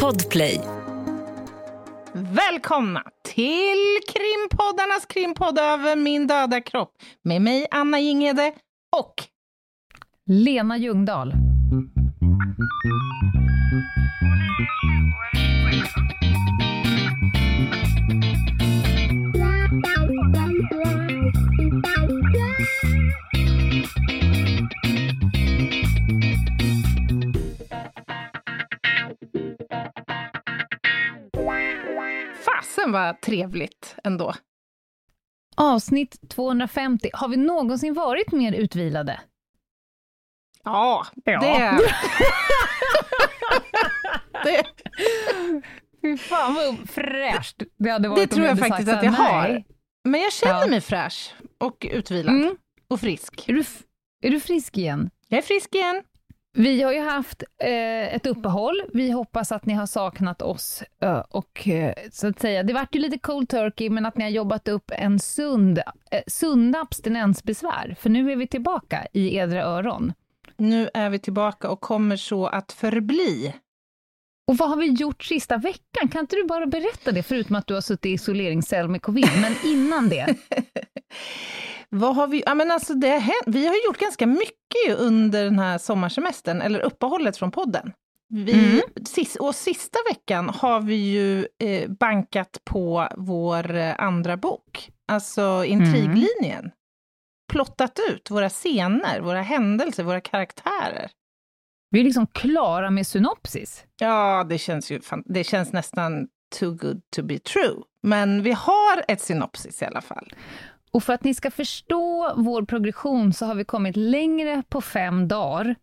Podplay. Välkomna till krimpoddarnas krimpodd över min döda kropp med mig Anna Jinghede och Lena Ljungdahl. Vad trevligt ändå. Avsnitt 250. Har vi någonsin varit mer utvilade? Ja, Ja. det... det Fy fan vad fräscht det hade varit Det tror jag faktiskt att jag här, har. nej. men jag känner Ja. mig fräsch och utvilad Mm. och frisk. Är, du, är du frisk igen? Jag är frisk igen. Vi har ju haft eh, ett uppehåll. Vi hoppas att ni har saknat oss eh, och eh, så att säga, det vart ju lite cold turkey, men att ni har jobbat upp en sund, eh, sunda abstinensbesvär, för nu är vi tillbaka i edra öron. Nu är vi tillbaka och kommer så att förbli. Och vad har vi gjort sista veckan? Kan inte du bara berätta det, förutom att du har suttit i isoleringscell med covid, men innan det? Vad har vi... Ja, men alltså det har. Vi har gjort ganska mycket under den här sommarsemestern, eller uppehållet från podden. Vi, Mm. sis, och sista veckan har vi ju eh, bankat på vår eh, andra bok, alltså Intriglinjen. Plottat ut våra scener, våra händelser, våra karaktärer. Vi är liksom klara med synopsis. Ja, det känns ju det känns nästan too good to be true. Men vi har ett synopsis i alla fall. Och för att ni ska förstå vår progression så har vi kommit längre på fem dagar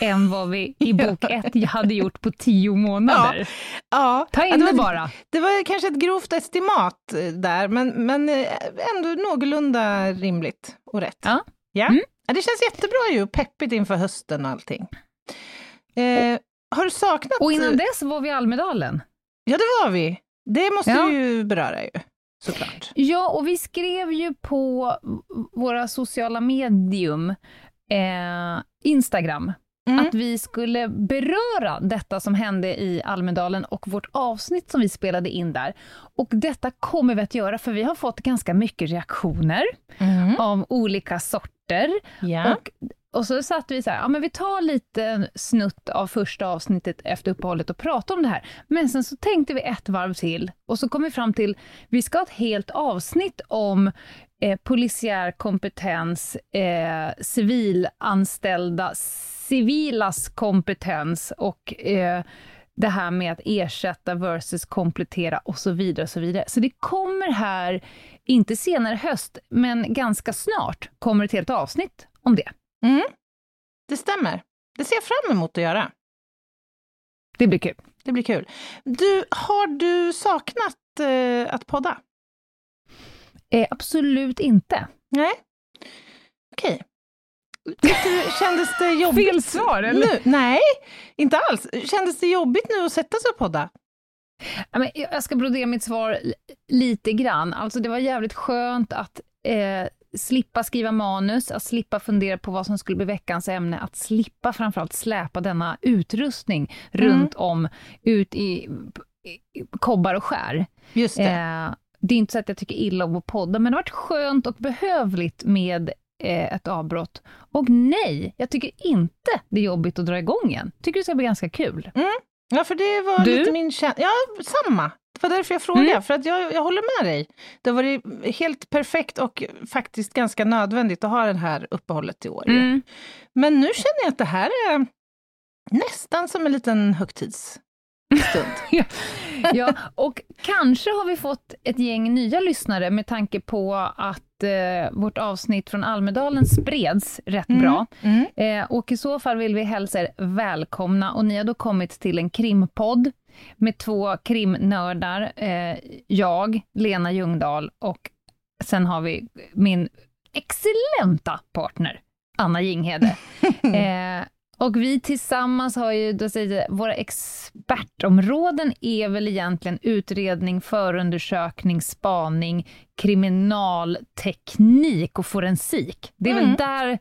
än vad vi i bok ett hade gjort på tio månader. Ja, Ta ja, in det det var- bara. Det var kanske ett grovt estimat eh, där, men, men eh, ändå någorlunda rimligt och rätt. Ja. Ja. Mm. ja det känns jättebra ju, peppigt inför hösten och allting. Eh, har du saknat... Och innan dess var vi i Almedalen. Ja, det var vi. Det måste Ja. ju beröra ju, såklart. Ja, och vi skrev ju på våra sociala medium, eh, Instagram, Mm. att vi skulle beröra detta som hände i Almedalen och vårt avsnitt som vi spelade in där. Och detta kommer vi att göra, för vi har fått ganska mycket reaktioner Mm. av olika sorter. Ja. Och, och så satt vi så här, ja men vi tar lite snutt av första avsnittet efter uppehållet och pratar om det här. Men sen så tänkte vi ett varv till och så kom vi fram till, vi ska ha ett helt avsnitt om eh, polisiär kompetens, eh, civilanställda, civilas kompetens och eh, det här med att ersätta versus komplettera och så vidare. och Så vidare. Så det kommer här, inte senare i höst, men ganska snart, kommer ett helt avsnitt om det. Mm. Det stämmer. Det ser jag fram emot att göra. Det blir kul. Det blir kul. Du, har du saknat eh, att podda? Eh, absolut inte. Nej? Okej. Du- Kändes det jobbigt? Fel svar, eller? Nu? Nej, inte alls. Kändes det jobbigt nu att sätta sig och podda? Jag ska brodera mitt svar li- lite grann. Alltså det var jävligt skönt att eh, slippa skriva manus, att slippa fundera på vad som skulle bli veckans ämne, att slippa framförallt släpa denna utrustning runt om, ut i, i kobbar och skär. Just det. Eh, det är inte så att jag tycker illa om att podda, men det har varit skönt och behövligt med eh, ett avbrott. Och nej, jag tycker inte det är jobbigt att dra igång igen. Tycker det ska bli ganska kul. Ja, för det var Du? lite min känsla. Ja, samma. Det var därför jag frågade, Mm. för att jag, jag håller med dig. Det har varit helt perfekt och faktiskt ganska nödvändigt att ha det här uppehållet i år. Mm. Men nu känner jag att det här är nästan som en liten högtidsstund. Ja, och kanske har vi fått ett gäng nya lyssnare med tanke på att eh, vårt avsnitt från Almedalen spreds rätt Mm. bra. Mm. Eh, och i så fall vill vi hälsa er välkomna och ni har då kommit till en krimpodd med två krimnördar. Eh, jag, Lena Ljungdahl och sen har vi min excellenta partner Anna Jinghede. eh, och vi tillsammans har ju, då säger våra expertområden är väl egentligen utredning, förundersökning, spaning, kriminalteknik och forensik. Det är Mm. väl där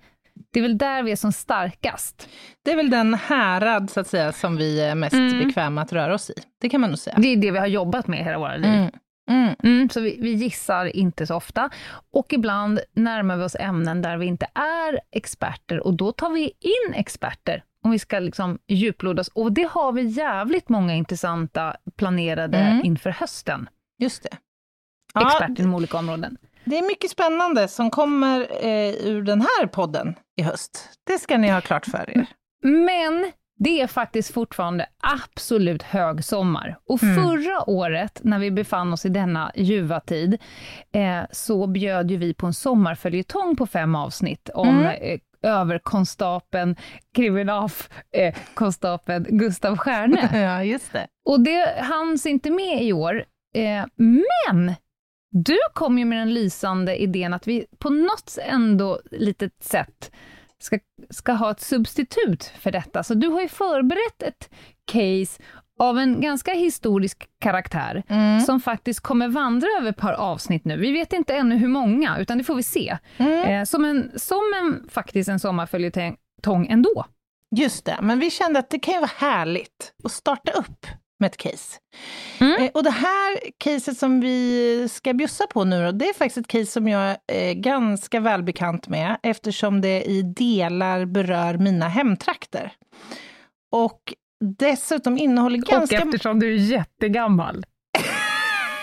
Det är väl där vi är som starkast. Det är väl den härad, så att säga, som vi är mest Mm. bekväma att röra oss i. Det kan man nog säga. Det är det vi har jobbat med hela våra liv. Mm. Mm. Mm, så vi, vi gissar inte så ofta. Och ibland närmar vi oss ämnen där vi inte är experter och då tar vi in experter om vi ska liksom djuplodas. Och det har vi jävligt många intressanta planerade Mm. inför hösten. Just det. Ja, Experter inom olika områden. det är mycket spännande som kommer eh, ur den här podden i höst. Det ska ni ha klart för er. Men det är faktiskt fortfarande absolut högsommar. Och Mm. förra året, när vi befann oss i denna ljuva tid, eh, så bjöd ju vi på en sommarföljetong på fem avsnitt om Mm. eh, överkonstapeln, kriminalkonstapeln eh, Gustav Stjärne. ja, just det. Och det hanns inte med i år. Eh, men du kom ju med den lysande idén att vi på något ändå litet sätt ska, ska ha ett substitut för detta. Så du har ju förberett ett case av en ganska historisk karaktär, Mm. som faktiskt kommer vandra över ett par avsnitt nu. Vi vet inte ännu hur många, utan det får vi se. Mm. Eh, som en, som en, faktiskt en sommarföljetong ändå. Just det, men vi kände att det kan ju vara härligt att starta upp med ett case. Mm. Eh, och det här caset som vi ska bjussa på nu då, det är faktiskt ett case som jag är ganska välbekant med eftersom det i delar berör mina hemtrakter. Och dessutom innehåller ganska... Och eftersom du är jättegammal.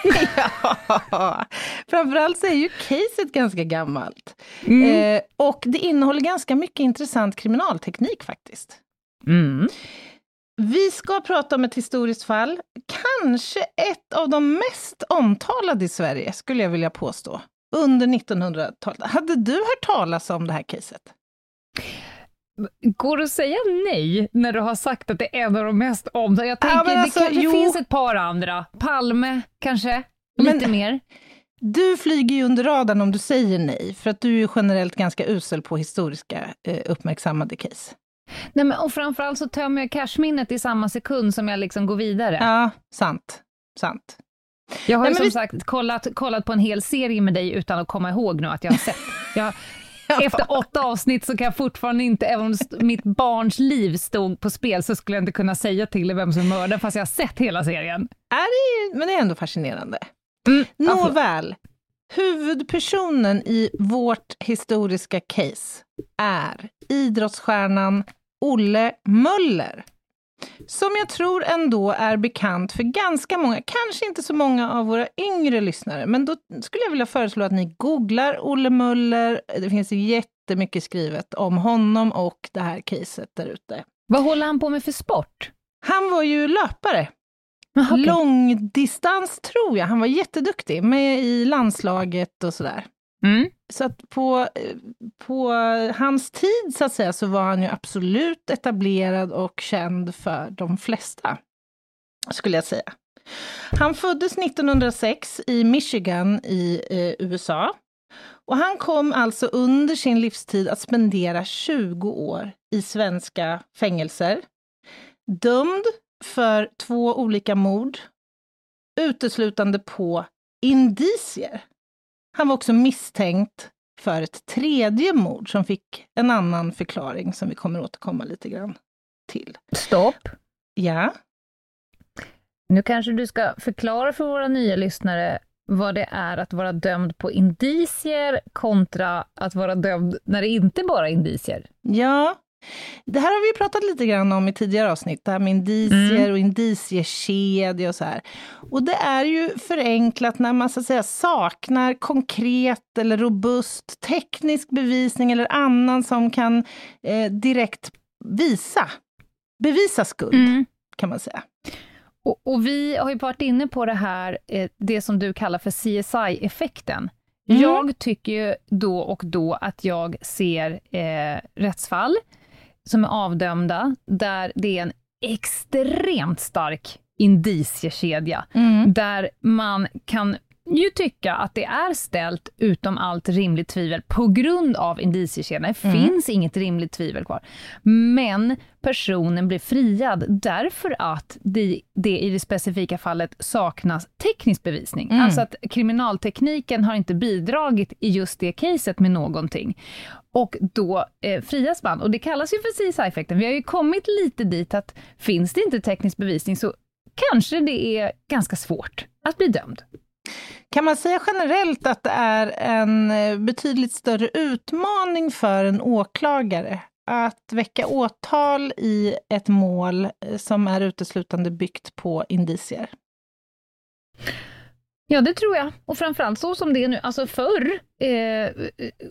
ja, framförallt så är ju caset ganska gammalt. Mm. Eh, och det innehåller ganska mycket intressant kriminalteknik faktiskt. Mm. Vi ska prata om ett historiskt fall, kanske ett av de mest omtalade i Sverige, skulle jag vilja påstå, under 1900-talet. Hade du hört talas om det här caset? Går det att säga nej när du har sagt att det är en av de mest om... Jag tänker, men alltså, det kanske jo. finns ett par andra. Palme, kanske? Men- Lite mer? Du flyger ju under radarn om du säger nej, för att du är generellt ganska usel på historiska eh, uppmärksammade case. Nej, men, och framförallt så tömmer jag cashminnet i samma sekund som jag liksom går vidare. Ja, sant. Sant. Jag har Nej, ju som vi- sagt kollat, kollat på en hel serie med dig utan att komma ihåg nu att jag har sett. Jag, Efter åtta avsnitt så kan jag fortfarande inte, även om mitt barns liv stod på spel, så skulle jag inte kunna säga till vem som är mördaren, fast jag har sett hela serien. Är det, men det är ändå fascinerande. Mm. Nåväl, huvudpersonen i vårt historiska case är idrottsstjärnan Olle Möller. Som jag tror ändå är bekant för ganska många, kanske inte så många av våra yngre lyssnare, men då skulle jag vilja föreslå att ni googlar Olle Möller. Det finns jättemycket skrivet om honom och det här caset där ute. Vad håller han på med för sport? Han var ju löpare Okej. Långdistans tror jag, han var jätteduktig, med i landslaget och sådär. Mm. Så att på, eh, på hans tid så att säga så var han ju absolut etablerad och känd för de flesta, skulle jag säga. Han föddes 1906 i Michigan i eh, USA. Och han kom alltså under sin livstid att spendera 20 år i svenska fängelser. Dömd för två olika mord, uteslutande på indicier. Han var också misstänkt för ett tredje mord som fick en annan förklaring som vi kommer återkomma lite grann till. Stopp. Ja, Nu kanske du ska förklara för våra nya lyssnare vad det är att vara dömd på indicier kontra att vara dömd när det inte bara är indicier. ja. Det här har vi pratat lite grann om i tidigare avsnitt, det här med indicier Mm. och indiciekedja och så här. Och det är ju förenklat när man så att säga saknar konkret eller robust teknisk bevisning eller annan som kan eh, direkt visa, bevisa skuld, kan man säga. Och, och vi har ju varit inne på det här, eh, det som du kallar för CSI-effekten. Mm. Jag tycker ju då och då att jag ser eh, rättsfall som är avdömda, där det är en extremt stark indiciekedja, Mm. där man kan ju tycka att det är ställt utom allt rimligt tvivel på grund av indiciekedjan. Det mm. finns inget rimligt tvivel kvar. Men personen blir friad därför att det, det i det specifika fallet saknas teknisk bevisning. Mm. Alltså att kriminaltekniken har inte bidragit i just det caset med någonting. Och då eh, frias man. Och det kallas ju för CSI-effekten. Vi har ju kommit lite dit att finns det inte teknisk bevisning så kanske det är ganska svårt att bli dömd. Kan man säga generellt att det är en eh, betydligt större utmaning för en åklagare att väcka åtal i ett mål eh, som är uteslutande byggt på indicier? Ja, det tror jag. Och framförallt så som det är nu. Alltså förr, eh,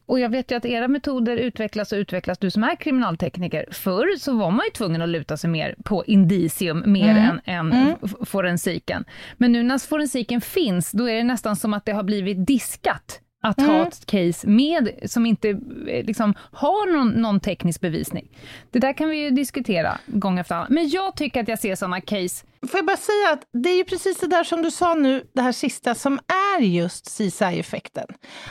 och jag vet ju att era metoder utvecklas och utvecklas, du som är kriminaltekniker. Förr så var man ju tvungen att luta sig mer på indicium, mer mm. än, än mm. forensiken. Men nu när forensiken finns, då är det nästan som att det har blivit diskat att mm. ha ett case med, som inte eh, liksom, har någon, någon, teknisk bevisning. Det där kan vi ju diskutera gång efter annan. Men jag tycker att jag ser sådana case Får jag bara säga att det är ju precis det där som du sa nu, det här sista, som är just CSI-effekten.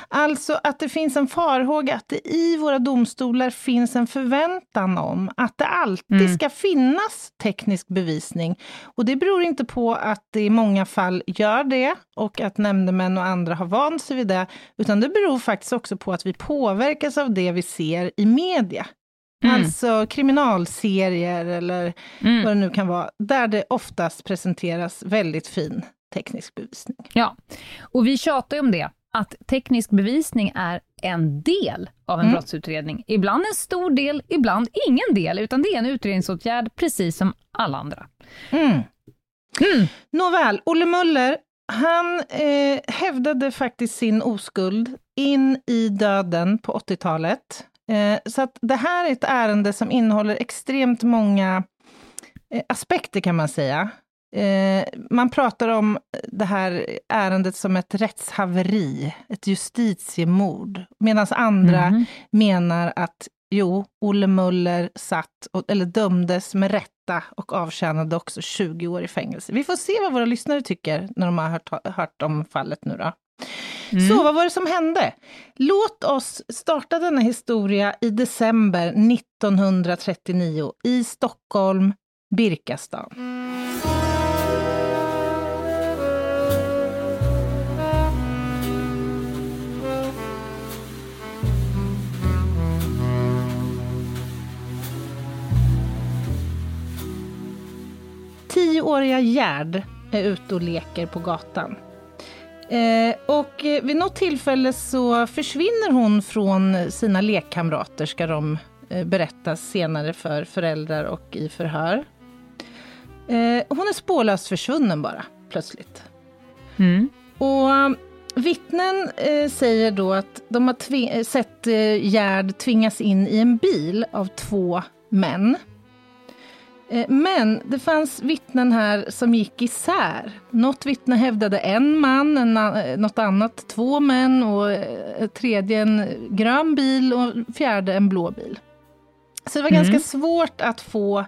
Alltså att det finns en farhåga att det i våra domstolar finns en förväntan om att det alltid mm. ska finnas teknisk bevisning. Och det beror inte på att det i många fall gör det och att nämndemän och andra har vant sig vid det, utan det beror faktiskt också på att vi påverkas av det vi ser i media. Mm. Alltså kriminalserier eller mm. vad det nu kan vara, där det oftast presenteras väldigt fin teknisk bevisning. Ja, och vi tjatar ju om det, att teknisk bevisning är en del av en mm. brottsutredning. Ibland en stor del, ibland ingen del, utan det är en utredningsåtgärd precis som alla andra. Mm. Mm. Nåväl, Olle Möller, han eh, hävdade faktiskt sin oskuld in i döden på 80-talet. Eh, så att det här är ett ärende som innehåller extremt många eh, aspekter kan man säga. Eh, man pratar om det här ärendet som ett rättshaveri, ett justitiemord, medan andra mm. menar att jo, Olle Muller satt, eller dömdes med rätta och avtjänade också 20 år i fängelse. Vi får se vad våra lyssnare tycker när de har hört, hört om fallet nu då. Mm. Så vad var det som hände? Låt oss starta denna historia i december 1939 i Stockholm, Birkastan. Tioåriga Gerd är ute och leker på gatan. Eh, och eh, vid något tillfälle så försvinner hon från sina lekkamrater, ska de eh, berätta senare för föräldrar och i förhör. Eh, hon är spårlöst försvunnen bara, plötsligt. Mm. Och vittnen säger då att de har tvi- sett eh, Gerd tvingas in i en bil av två män. Eh, men det fanns vittnen här som gick isär. Något vittne hävdade en man, en, eh, något annat två män och eh, tredje en grön bil och fjärde en blå bil. Så det var mm. ganska svårt att få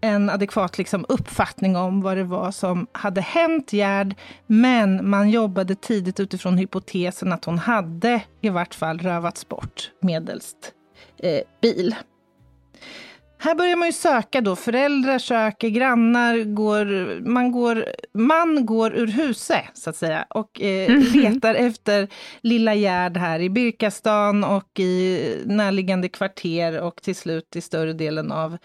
en adekvat liksom, uppfattning om vad det var som hade hänt Gerd, men man jobbade tidigt utifrån hypotesen att hon hade i vart fall rövats bort medelst eh, bil. Här börjar man ju söka då, föräldrar söker, grannar går, man går, man går ur huset så att säga och eh, mm. letar efter lilla Gerd här i Birkastan och i närliggande kvarter och till slut i större delen av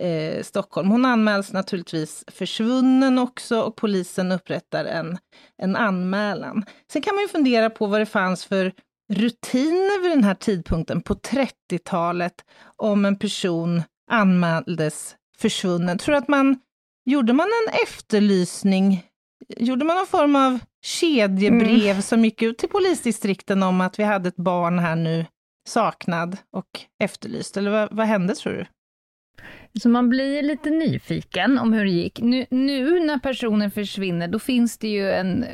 eh, Stockholm. Hon anmäls naturligtvis försvunnen också och polisen upprättar en, en anmälan. Sen kan man ju fundera på vad det fanns för rutiner vid den här tidpunkten på 30-talet om en person anmäldes försvunnen. Tror du att man, gjorde man en efterlysning? Gjorde man någon form av kedjebrev mm. som gick ut till polisdistrikten om att vi hade ett barn här nu saknad och efterlyst? Eller vad, vad hände tror du? Så man blir lite nyfiken om hur det gick. Nu, nu när personen försvinner, då finns det ju en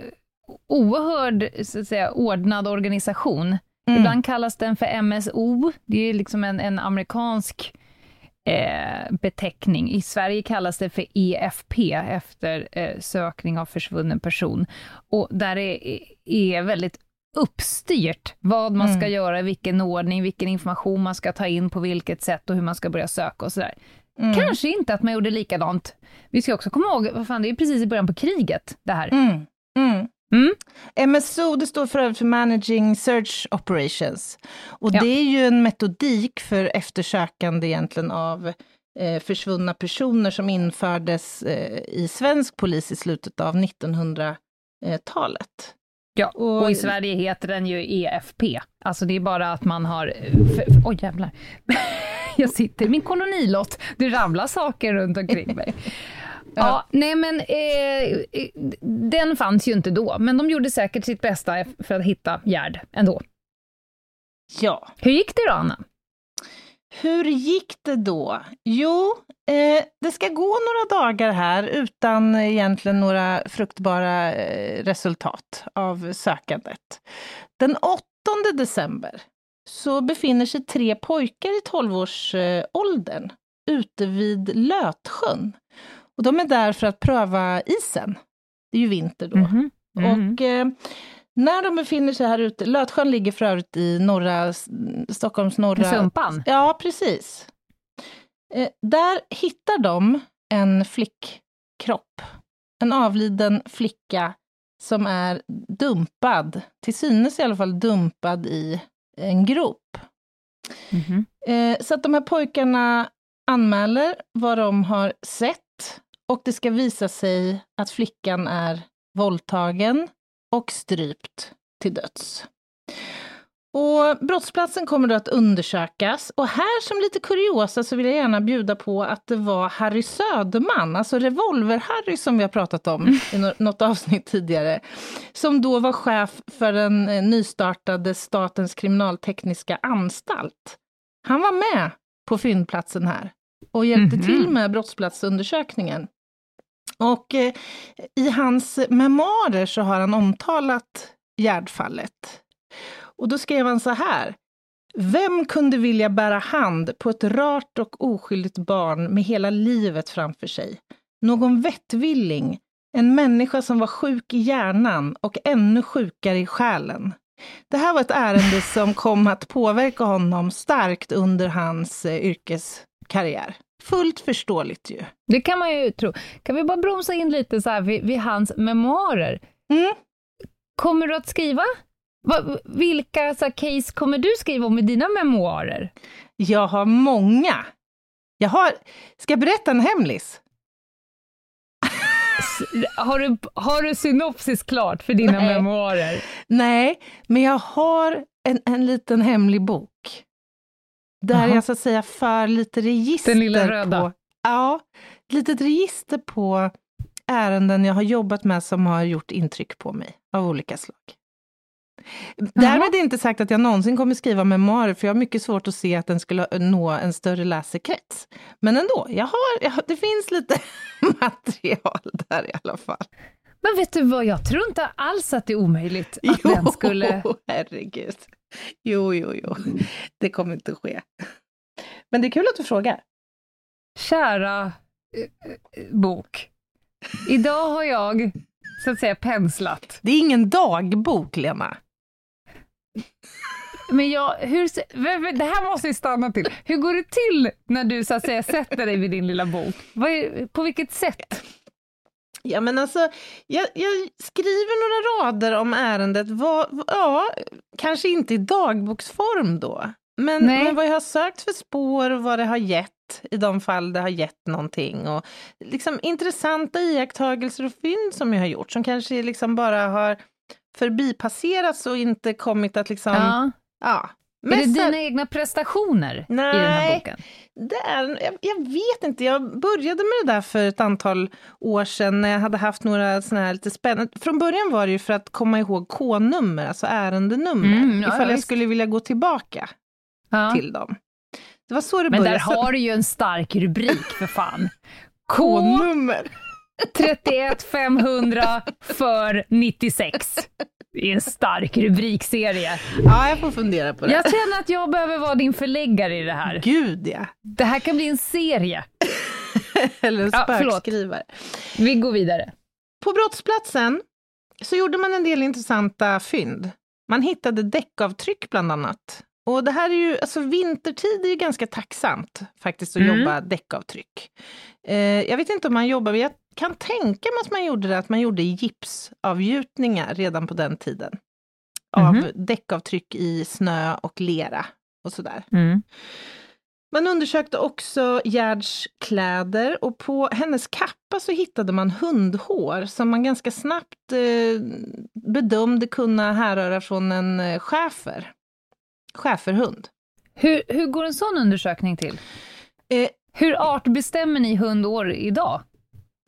oerhörd så att säga, ordnad organisation. Mm. Ibland kallas den för MSO. Det är liksom en, en amerikansk eh, beteckning. I Sverige kallas det för EFP, efter eh, sökning av försvunnen person. Och där är, är väldigt uppstyrt vad man ska mm. göra, vilken ordning, vilken information man ska ta in, på vilket sätt och hur man ska börja söka och sådär. Mm. Kanske inte att man gjorde likadant. Vi ska också komma ihåg, vad fan, det är precis i början på kriget det här. Mm. Mm. MSO, det står för övrigt för Managing Search Operations. Och ja. det är ju en metodik för eftersökande egentligen av eh, försvunna personer som infördes eh, i svensk polis i slutet av 1900-talet. Ja, och, och, i Sverige heter den ju EFP. Alltså det är bara att man har... Oj oh, jävlar. Jag sitter i min kolonilott. Det ramlar saker runt omkring mig. Ja, nej men eh, den fanns ju inte då, men de gjorde säkert sitt bästa för att hitta Gerd ändå. Ja. Hur gick det då, Anna? Hur gick det då? Jo, eh, det ska gå några dagar här utan egentligen några fruktbara eh, resultat av sökandet. Den 8 december så befinner sig tre pojkar i 12-årsåldern eh, ute vid Lötsjön och de är där för att pröva isen. Det är ju vinter då. Mm -hmm. Och eh, när de befinner sig här ute, Lötsjön ligger för övrigt i norra, Stockholms norra... Sumpan? Ja, precis. Eh, där hittar de en flickkropp. En avliden flicka som är dumpad, till synes i alla fall dumpad i en grop. Mm -hmm. eh, så att de här pojkarna anmäler vad de har sett och det ska visa sig att flickan är våldtagen och strypt till döds. Och brottsplatsen kommer då att undersökas och här som lite kuriosa så vill jag gärna bjuda på att det var Harry Söderman, alltså Revolver-Harry som vi har pratat om i något avsnitt tidigare, som då var chef för den eh, nystartade Statens kriminaltekniska anstalt. Han var med på fyndplatsen här och hjälpte mm -hmm. till med brottsplatsundersökningen. Och eh, i hans memoarer så har han omtalat Gärdfallet. Och då skrev han så här. Vem kunde vilja bära hand på ett rart och oskyldigt barn med hela livet framför sig? Någon vettvilling, en människa som var sjuk i hjärnan och ännu sjukare i själen. Det här var ett ärende som kom att påverka honom starkt under hans eh, yrkeskarriär. Fullt förståeligt ju. Det kan man ju tro. Kan vi bara bromsa in lite så här vid, vid hans memoarer? Mm. Kommer du att skriva? Va, vilka så här, case kommer du skriva om i dina memoarer? Jag har många. Jag har... Ska jag berätta en hemlis? har, du, har du synopsis klart för dina Nej. memoarer? Nej, men jag har en, en liten hemlig bok. Där Aha. jag så att säga för lite register Den lilla röda? På, ja, litet register på ärenden jag har jobbat med som har gjort intryck på mig av olika slag. Därmed inte sagt att jag någonsin kommer skriva memoarer, för jag har mycket svårt att se att den skulle nå en större läsekrets. Men ändå, jag har, jag, det finns lite material där i alla fall. Men vet du vad, jag tror inte alls att det är omöjligt att jo, den skulle... herregud. Jo, jo, jo. Det kommer inte att ske. Men det är kul att du frågar. Kära eh, eh, bok. Idag har jag, så att säga, penslat. Det är ingen dagbok, Lena. Men jag, hur, det här måste vi stanna till. Hur går det till när du så att säga sätter dig vid din lilla bok? Är, på vilket sätt? Ja, men alltså, jag, jag, skriver några rader om ärendet. Vad, ja, kanske inte i dagboksform då, men, men, vad jag har sökt för spår och vad det har gett i de fall det har gett någonting. Och liksom intressanta iakttagelser och fynd som jag har gjort, som kanske liksom bara har förbipasserats och inte kommit att liksom... Ja. ja är det dina egna prestationer nej, i den här boken? Det är, jag, jag, vet inte, jag började med det där för ett antal år sedan när jag hade haft några sådana här lite spännande... Från början var det ju för att komma ihåg K-nummer, alltså ärendenummer, mm, ja, ifall ja, jag skulle vilja gå tillbaka ja. till dem. Det var så det Men började. där har du ju en stark rubrik för fan. K-nummer! 31 500 för 96. Är en stark rubrikserie. Ja, jag får fundera på det. Jag känner att jag behöver vara din förläggare i det här. Gud, ja. Det här kan bli en serie. Eller en Ja, spökskrivare. Vi går vidare. På brottsplatsen så gjorde man en del intressanta fynd. Man hittade däckavtryck bland annat. Och det här är ju, alltså vintertid är ju ganska tacksamt faktiskt att Mm. jobba däckavtryck. Eh, jag vet inte om man jobbar, men jag kan tänka mig att man gjorde det, att man gjorde gipsavgjutningar redan på den tiden. Av Mhm. däckavtryck i snö och lera och sådär. Mm. Man undersökte också Gerds kläder och på hennes kappa så hittade man hundhår som man ganska snabbt eh, bedömde kunna härröra från en eh, schäfer. Schäferhund. Hur, hur går en sån undersökning till? Eh, Hur artbestämmer ni hundår idag?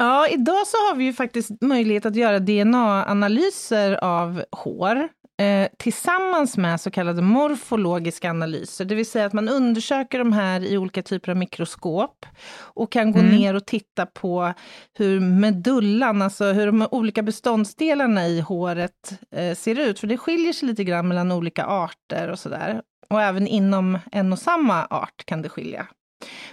Ja, idag så har vi ju faktiskt möjlighet att göra DNA-analyser av hår eh, tillsammans med så kallade morfologiska analyser, det vill säga att man undersöker de här i olika typer av mikroskop och kan gå Mm. ner och titta på hur medullan, alltså hur de olika beståndsdelarna i håret eh, ser ut, för det skiljer sig lite grann mellan olika arter och sådär. Och även inom en och samma art kan det skilja.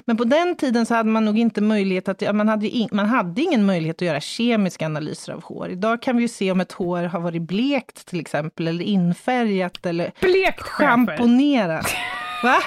Men på den tiden så hade man nog inte möjlighet att, man, hade in, man hade ingen möjlighet att göra kemiska analyser av hår. Idag kan vi ju se om ett hår har varit blekt till exempel, eller infärgat eller Blekt schamponerat. Va?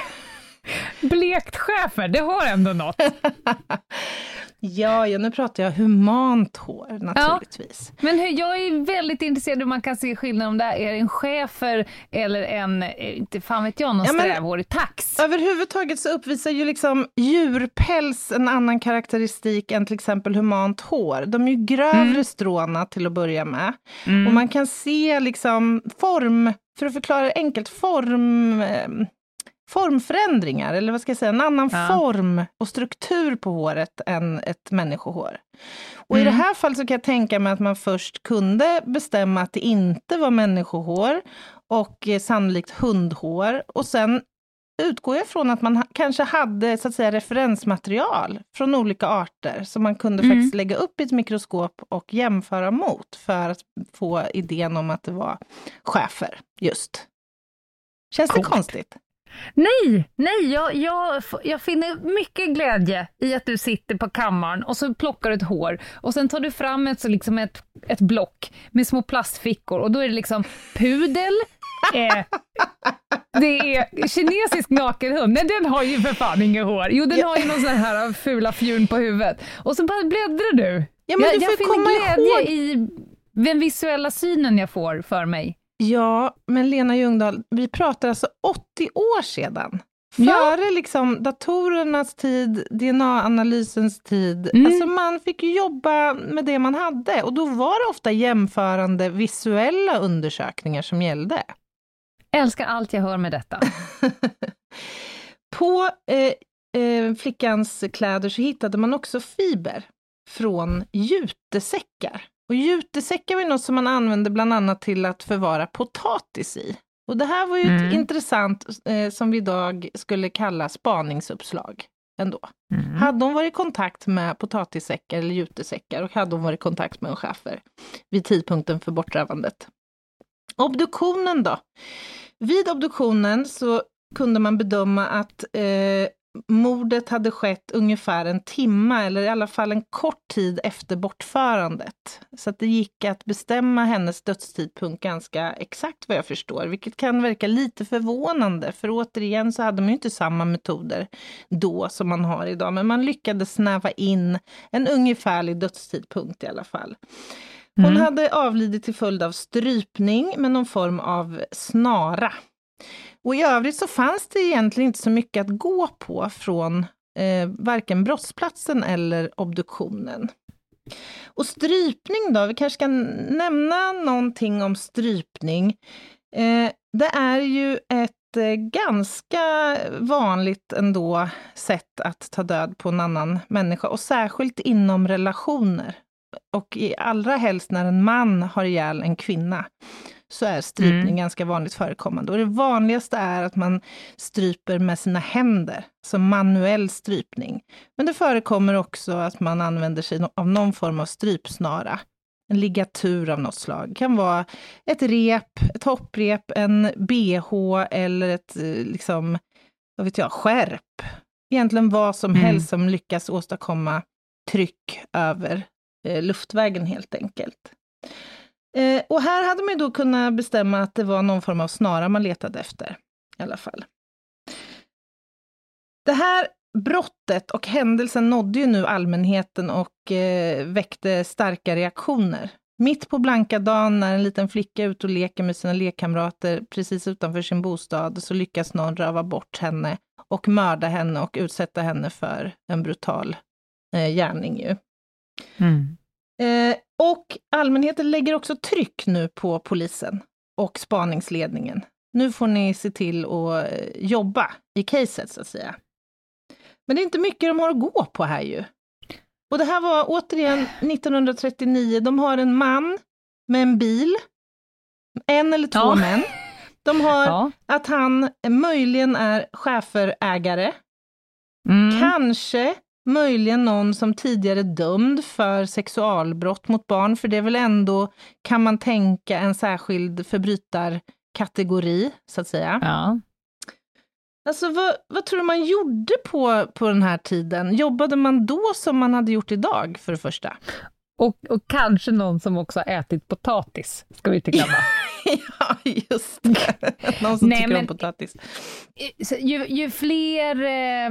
Blekt schäfer, det har ändå något. Ja, ja, nu pratar jag humant hår naturligtvis. Men hur, jag är väldigt intresserad hur man kan se skillnad om det här är en schäfer eller en, eh, inte fan vet jag, någon Ja, strävhårig tax. Överhuvudtaget så uppvisar ju liksom djurpäls en annan karaktäristik än till exempel humant hår. De är ju grövre Mm. stråna till att börja med. Mm. Och man kan se liksom form, för att förklara det enkelt, form, eh, formförändringar, eller vad ska jag säga, en annan Ja. form och struktur på håret än ett människohår. Och i Mm. det här fallet så kan jag tänka mig att man först kunde bestämma att det inte var människohår och eh, sannolikt hundhår och sen utgår jag från att man ha, kanske hade så att säga referensmaterial från olika arter som man kunde Mm. faktiskt lägga upp i ett mikroskop och jämföra mot för att få idén om att det var schäfer just. Känns det Coolt. konstigt? Nej, nej, jag, jag, jag finner mycket glädje i att du sitter på kammaren och så plockar du ett hår och sen tar du fram ett, så liksom ett, ett block med små plastfickor och då är det liksom pudel, eh, det är kinesisk nakenhund, nej den har ju för fan inget hår. Jo, den har ju någon sån här fula fjun på huvudet. Och så bara bläddrar du. Ja, men jag du jag får finner komma glädje ihåg... i den visuella synen jag får för mig. Ja, men Lena Ljungdahl, vi pratar alltså 80 år sedan. Ja. Före liksom datorernas tid, DNA-analysens tid. Mm. Alltså man fick jobba med det man hade och då var det ofta jämförande visuella undersökningar som gällde. Älskar allt jag hör med detta. På eh, eh, flickans kläder så hittade man också fiber från jutesäckar. Och jutesäckar var något som man använde bland annat till att förvara potatis i. Och det här var ju Mm. ett intressant, eh, som vi idag skulle kalla spaningsuppslag ändå. Mm. Hade hon varit i kontakt med potatissäckar eller jutesäckar och hade hon varit i kontakt med en schäfer vid tidpunkten för bortrövandet. Obduktionen då? Vid obduktionen så kunde man bedöma att eh, mordet hade skett ungefär en timme eller i alla fall en kort tid efter bortförandet. Så att det gick att bestämma hennes dödstidpunkt ganska exakt vad jag förstår, vilket kan verka lite förvånande, för återigen så hade man ju inte samma metoder då som man har idag, men man lyckades snäva in en ungefärlig dödstidpunkt i alla fall. Hon Mm. hade avlidit till följd av strypning med någon form av snara. Och i övrigt så fanns det egentligen inte så mycket att gå på från eh, varken brottsplatsen eller obduktionen. Och strypning då, vi kanske kan nämna någonting om strypning. Eh, det är ju ett eh, ganska vanligt ändå sätt att ta död på en annan människa och särskilt inom relationer. Och i allra helst när en man har ihjäl en kvinna så är strypning Mm. ganska vanligt förekommande. Och det vanligaste är att man stryper med sina händer, som manuell strypning. Men det förekommer också att man använder sig av någon form av strypsnara en ligatur av något slag. Det kan vara ett rep, ett hopprep, en bh eller ett eh, liksom, vad vet jag, skärp. Egentligen vad som mm. helst som lyckas åstadkomma tryck över eh, luftvägen helt enkelt. Eh, och här hade man ju då kunnat bestämma att det var någon form av snara man letade efter i alla fall. Det här brottet och händelsen nådde ju nu allmänheten och eh, väckte starka reaktioner. Mitt på blanka dagen när en liten flicka är ute och leker med sina lekkamrater precis utanför sin bostad så lyckas någon röva bort henne och mörda henne och utsätta henne för en brutal eh, gärning. Ju. Mm. Eh, och allmänheten lägger också tryck nu på polisen och spaningsledningen. Nu får ni se till att eh, jobba i caset, så att säga. Men det är inte mycket de har att gå på här ju. Och det här var återigen 1939. De har en man med en bil, en eller två ja. män. De har ja. att han möjligen är schäferägare. Mm. Kanske möjligen någon som tidigare dömd för sexualbrott mot barn, för det är väl ändå, kan man tänka, en särskild förbrytarkategori, så att säga. Ja. Alltså vad, vad tror du man gjorde på, på den här tiden? Jobbade man då som man hade gjort idag, för det första? Och, och kanske någon som också har ätit potatis, ska vi inte glömma. ja, just det. Någon som Nej, tycker men, om potatis. Ju, ju fler... Eh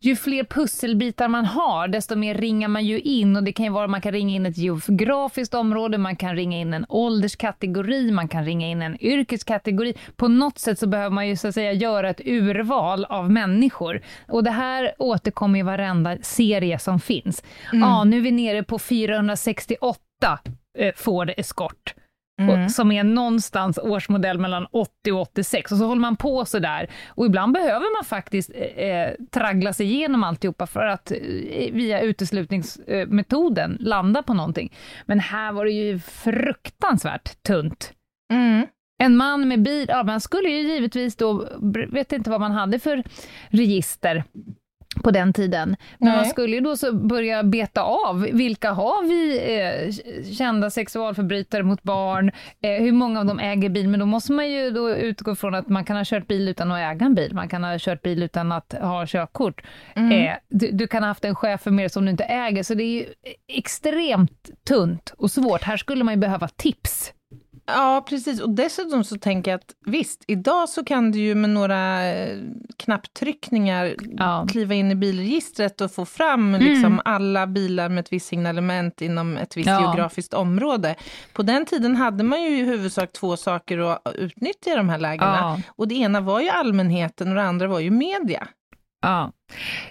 ju fler pusselbitar man har, desto mer ringar man ju in. Och det kan ju vara, man kan ringa in ett geografiskt område, man kan ringa in en ålderskategori, man kan ringa in en yrkeskategori. På något sätt så behöver man ju så att säga göra ett urval av människor. Och det här återkommer i varenda serie som finns. Mm. Ja, nu är vi nere på 468 eh, får eskort. Mm. som är någonstans årsmodell mellan 80 och 86. Och så håller man på så där. Och ibland behöver man faktiskt eh, eh traggla sig igenom alltihopa för att eh, via uteslutningsmetoden landa på någonting. Men här var det ju fruktansvärt tunt. Mm. En man med bil, ja, man skulle ju givetvis då, vet inte vad man hade för register, på den tiden. Men Nej. man skulle ju då så börja beta av, vilka har vi eh, kända sexualförbrytare mot barn, eh, hur många av dem äger bil, men då måste man ju då utgå från att man kan ha kört bil utan att äga en bil, man kan ha kört bil utan att ha körkort. Mm. Eh, du, du, kan ha haft en chef för mer som du inte äger, så det är ju extremt tunt och svårt. Här skulle man ju behöva tips Ja, precis. Och dessutom så tänker jag att visst, idag så kan du ju med några eh, knapptryckningar ja. kliva in i bilregistret och få fram mm. liksom alla bilar med ett visst signalement inom ett visst ja. geografiskt område. På den tiden hade man ju i huvudsak två saker att utnyttja i de här lägena. Ja. Och det ena var ju allmänheten och det andra var ju media. Ja,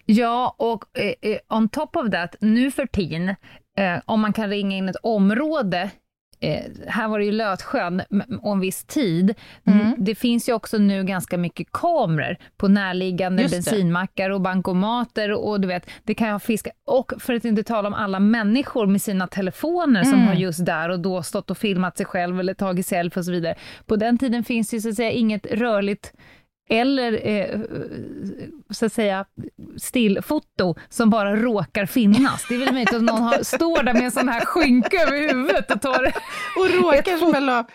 ja och eh, eh on top of that, nu för tiden, eh, om man kan ringa in ett område Eh, här var det ju Lötsjön och en viss tid. Mm. Det finns ju också nu ganska mycket kameror på närliggande bensinmackar och bankomater och du vet, det kan ha fiska. Och för att inte tala om alla människor med sina telefoner mm. som har just där och då stått och filmat sig själv eller tagit selfie och så vidare. På den tiden finns det så att säga inget rörligt eller eh, så att säga stillfoto som bara råkar finnas. Det är väl möjligt att någon har, står där med en sån här skynke över huvudet och tar och råkar smälla av.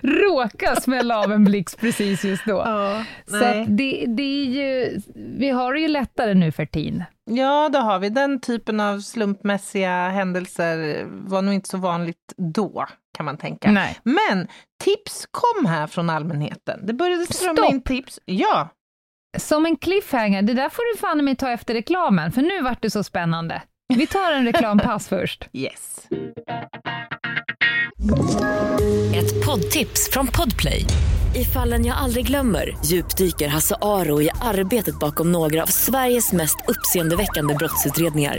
Råkar smälla av en blixt precis just då. Ja, så det, det är ju, vi har det ju lättare nu för tiden. Ja, det har vi. Den typen av slumpmässiga händelser var nog inte så vanligt då, kan man tänka. Nej. Men tips kom här från allmänheten. Det började strömma in tips. Ja. Som en cliffhanger, det där får du fan mig ta efter reklamen, för nu vart det så spännande. Vi tar en reklampass först. Yes. Ett poddtips från Podplay. I fallen jag aldrig glömmer djupdyker Hasse Aro i arbetet bakom några av Sveriges mest uppseendeväckande brottsutredningar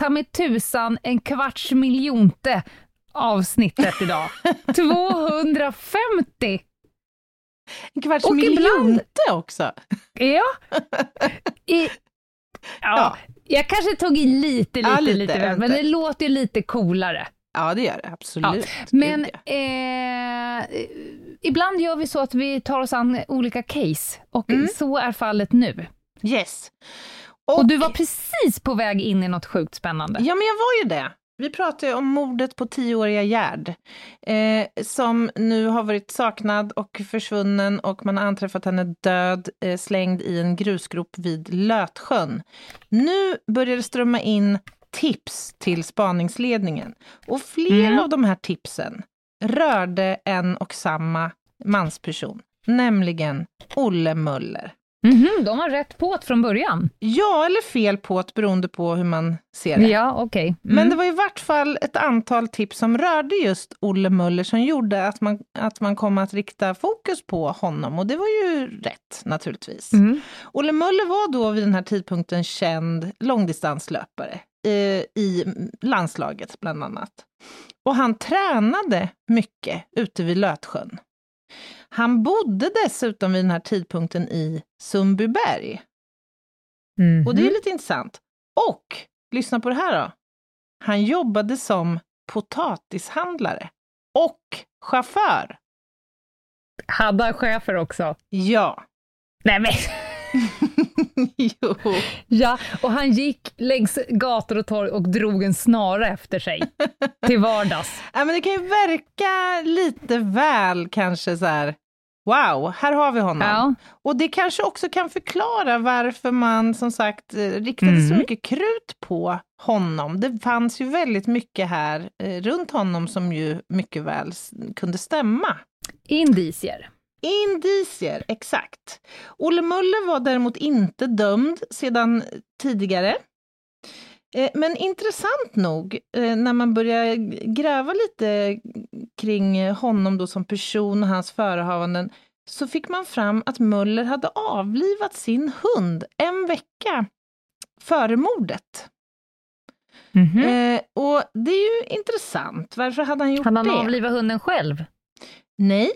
ta mig tusan en kvarts miljonte avsnittet idag. 250! En kvarts Och miljonte ibland- också. Ja. I, ja. Ja. Jag kanske tog i lite, lite, Ja, lite, lite, väl, men det låter ju lite coolare. Ja, det gör det absolut. Men ja. eh, ibland gör vi så att vi tar oss an olika case, och Mm. så är fallet nu. Yes. Och, du var precis på väg in i något sjukt spännande. Ja, men jag var ju det. Vi pratade ju om mordet på tioåriga Gerd, eh, som nu har varit saknad och försvunnen och man har anträffat henne död, eh, slängd i en grusgrop vid Lötsjön. Nu börjar det strömma in tips till spaningsledningen och flera Mm. av de här tipsen rörde en och samma mansperson, nämligen Olle Möller. Mhm, de var rätt på det från början. Ja, eller fel på det beroende på hur man ser det. Ja, okej. Mm. Men det var i vart fall ett antal tips som rörde just Olle Möller som gjorde att man, att man kom att rikta fokus på honom och det var ju rätt naturligtvis. Mm. Olle Möller var då vid den här tidpunkten känd långdistanslöpare eh, i landslaget bland annat. Och han tränade mycket ute vid Lötsjön. Han bodde dessutom vid den här tidpunkten i Sundbyberg. Mhm. Och det är lite intressant. Och, lyssna på det här då. Han jobbade som potatishandlare och chaufför. Hade han chefer också? Ja. Nej men, jo. ja, och han gick längs gator och torg och drog en snara efter sig till vardags. Ja, men det kan ju verka lite väl kanske så här, wow, här har vi honom. Ja. Och det kanske också kan förklara varför man som sagt eh, riktade så Mm. mycket krut på honom. Det fanns ju väldigt mycket här eh, runt honom som ju mycket väl kunde stämma. Indicier. Indicier, exakt. Olle Möller var däremot inte dömd sedan tidigare. Eh, Men intressant nog, eh, när man börjar gräva lite kring honom då som person och hans förehavanden, så fick man fram att Möller hade avlivat sin hund en vecka före mordet. Mhm. Eh, och det är ju intressant. Varför hade han gjort han det? avlivat hunden själv? Nej,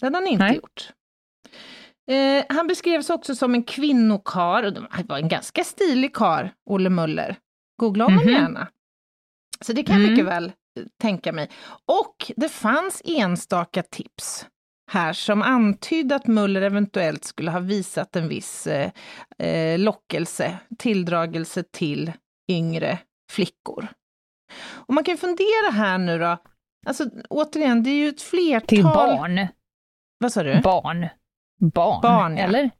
det hade han inte Nej. gjort. Eh, han beskrevs också som en kvinnokar och han var en ganska stilig kar, Olle Möller. Googla honom Mhm. gärna. Så det kan jag Mm. mycket väl eh, tänka mig. Och det fanns enstaka tips här som antydde att Möller eventuellt skulle ha visat en viss eh, eh, lockelse, tilldragelse till yngre flickor. Och man kan ju fundera här nu då, alltså återigen, det är ju ett flertal... Till barn. Vad sa du? Barn. Barn, Barn, ja. eller?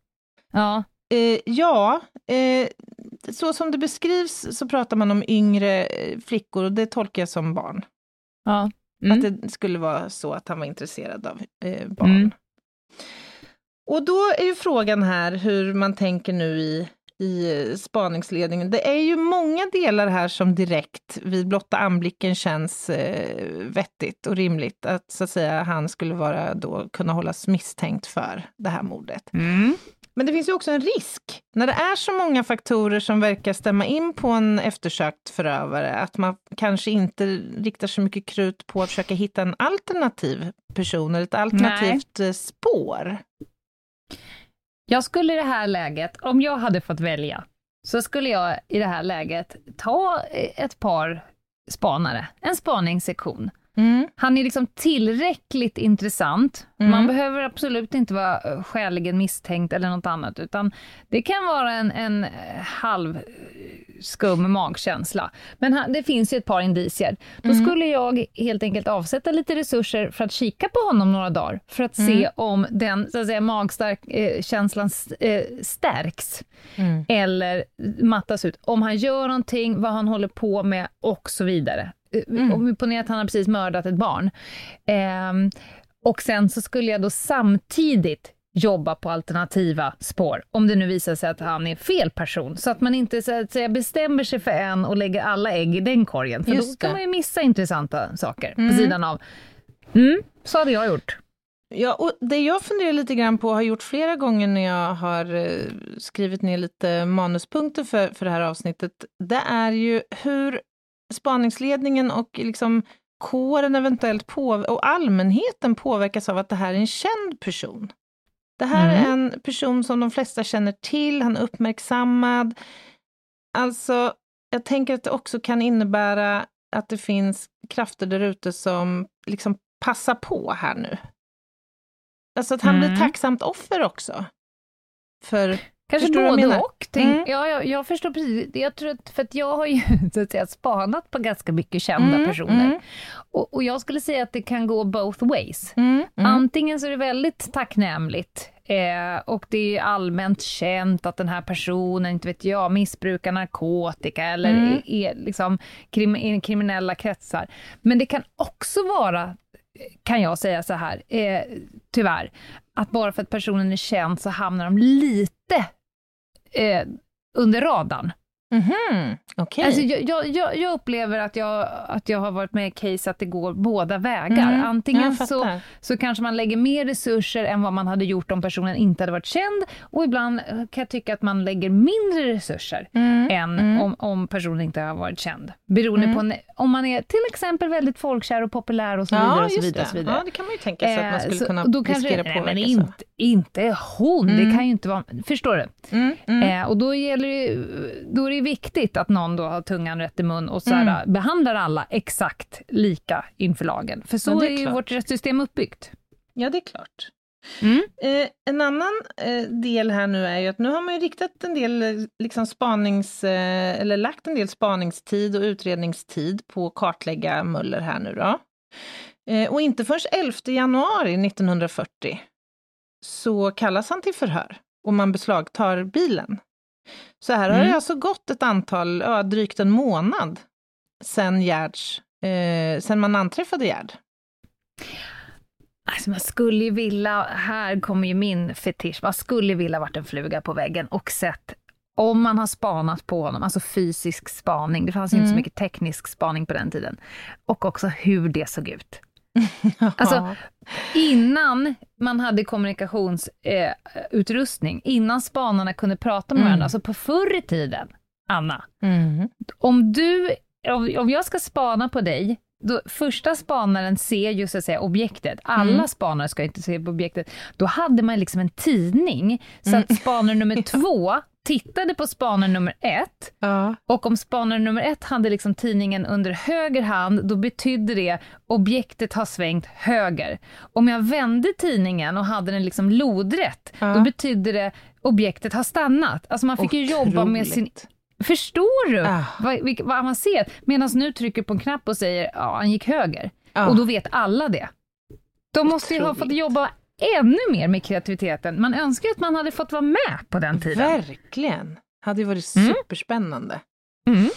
Ja. Eh, ja, eh, så som det beskrivs så pratar man om yngre eh, flickor och det tolkar jag som barn. ja. Mm. Att det skulle vara så att han var intresserad av eh, barn. Mm. Och då är ju frågan här hur man tänker nu i, i eh, spaningsledningen. Det är ju många delar här som direkt vid blotta anblicken känns eh, vettigt och rimligt. Att så att säga han skulle vara då kunna hållas misstänkt för det här mordet. Mm. Men det finns ju också en risk när det är så många faktorer som verkar stämma in på en eftersökt förövare, att man kanske inte riktar så mycket krut på att försöka hitta en alternativ person eller ett alternativt eh, spår. Jag skulle i det här läget, om jag hade fått välja, så skulle jag i det här läget ta ett par spanare, en spaningssektion. Han är liksom tillräckligt intressant. Mm. Man behöver absolut inte vara eh, skäligen misstänkt eller något annat, utan det kan vara en, en eh, halv eh, skum magkänsla. Men det finns ju ett par indicier. Då Mm. skulle jag helt enkelt avsätta lite resurser för att kika på honom några dagar, för att Mm. se om den så att säga, magkänslan eh, stärks Mm. eller mattas ut. Om han gör någonting, vad han håller på med och så vidare. Eh, Mm. Om vi ponerar att han har precis mördat ett barn. Ehm, och sen så skulle jag då samtidigt jobba på alternativa spår, om det nu visar sig att han är fel person, så att man inte så att säga, bestämmer sig för en och lägger alla ägg i den korgen, för Just då kan det. man ju missa intressanta saker Mm. på sidan av. Mm, så hade jag gjort. Ja, och det jag funderar lite grann på, har gjort flera gånger när jag har eh, skrivit ner lite manuspunkter för, för det här avsnittet, det är ju hur spaningsledningen och liksom kåren eventuellt på, och allmänheten påverkas av att det här är en känd person. Det här mm. är en person som de flesta känner till, han är uppmärksammad. Alltså, jag tänker att det också kan innebära att det finns krafter där ute som liksom passar på här nu. Alltså att han mm. blir tacksamt offer också. För Kanske både och. Tänk, mm. ja, jag, jag, förstår precis. Jag tror att, för att jag har ju så att säga, spanat på ganska mycket kända mm. personer. Mm. Och, och, jag skulle säga att det kan gå both ways. Mm, mm. Antingen så är det väldigt tacknämligt eh, och det är allmänt känt att den här personen, inte vet jag, missbrukar narkotika eller mm. är, är liksom krim, i kriminella kretsar. Men det kan också vara kan jag säga så här, eh, tyvärr, att bara för att personen är känd så hamnar de lite eh, under radarn. Mm -hmm. okay. alltså, jag, jag, jag, upplever att jag, att jag har varit med i case att det går båda vägar. Mm. Antingen så, så kanske man lägger mer resurser än vad man hade gjort om personen inte hade varit känd och ibland kan jag tycka att man lägger mindre resurser mm. än mm. Om, om personen inte har varit känd. Beroende på mm. om man är till exempel väldigt folkkär och populär och så vidare. Ja, och så vidare, och så vidare. Ja, det kan man ju tänka sig att man skulle eh, kunna då kanske, riskera påverka. Nej, men inte, inte hon, det mm. kan ju inte vara... Förstår du? Mm, eh, och då, gäller det, då är det viktigt att någon då har tungan rätt i mun och så här, mm. behandlar alla exakt lika inför lagen. För så är, är ju vårt rättssystem uppbyggt. Ja, det är klart. Mm. Eh, en annan eh, del här nu är ju att nu har man ju riktat en del eh, liksom spanings, eh, eller lagt en del spaningstid och utredningstid på att kartlägga Möller här nu då. Eh, och inte förrän 11 januari 1940 så kallas han till förhör och man beslagtar bilen. Så här mm. har det alltså gått ett antal, ja, drygt en månad sen Gerds, eh, sen man anträffade Gerd. Alltså man skulle ju vilja, här kommer ju min fetisch, man skulle vilja varit en fluga på väggen och sett om man har spanat på honom, alltså fysisk spaning, det fanns mm. inte så mm. mycket teknisk spaning på den tiden, och också hur det såg ut. alltså, innan man hade kommunikationsutrustning, eh, innan spanarna kunde prata med mm. varandra, alltså på förr i tiden, Anna, mm. om du, om, om jag ska spana på dig, då, första spanaren ser ju så att säga objektet, alla mm. spanare ska inte se på objektet, då hade man liksom en tidning, så att mm. spanare nummer två tittade på spanare nummer ett, ja. och om spanare nummer ett hade liksom tidningen under höger hand, då betydde det objektet har svängt höger. Om jag vände tidningen och hade den liksom lodrätt, ja. då betydde det objektet har stannat. Alltså man fick Otroligt. ju jobba med sin Förstår du ah. vad, vad avancerat? Medan nu trycker på en knapp och säger ja, han gick höger. Ah. Och då vet alla det. De måste ju ha fått jobba ännu mer med kreativiteten. Man önskar att man hade fått vara med på den tiden. Verkligen. hade ju varit mm. superspännande. Mm.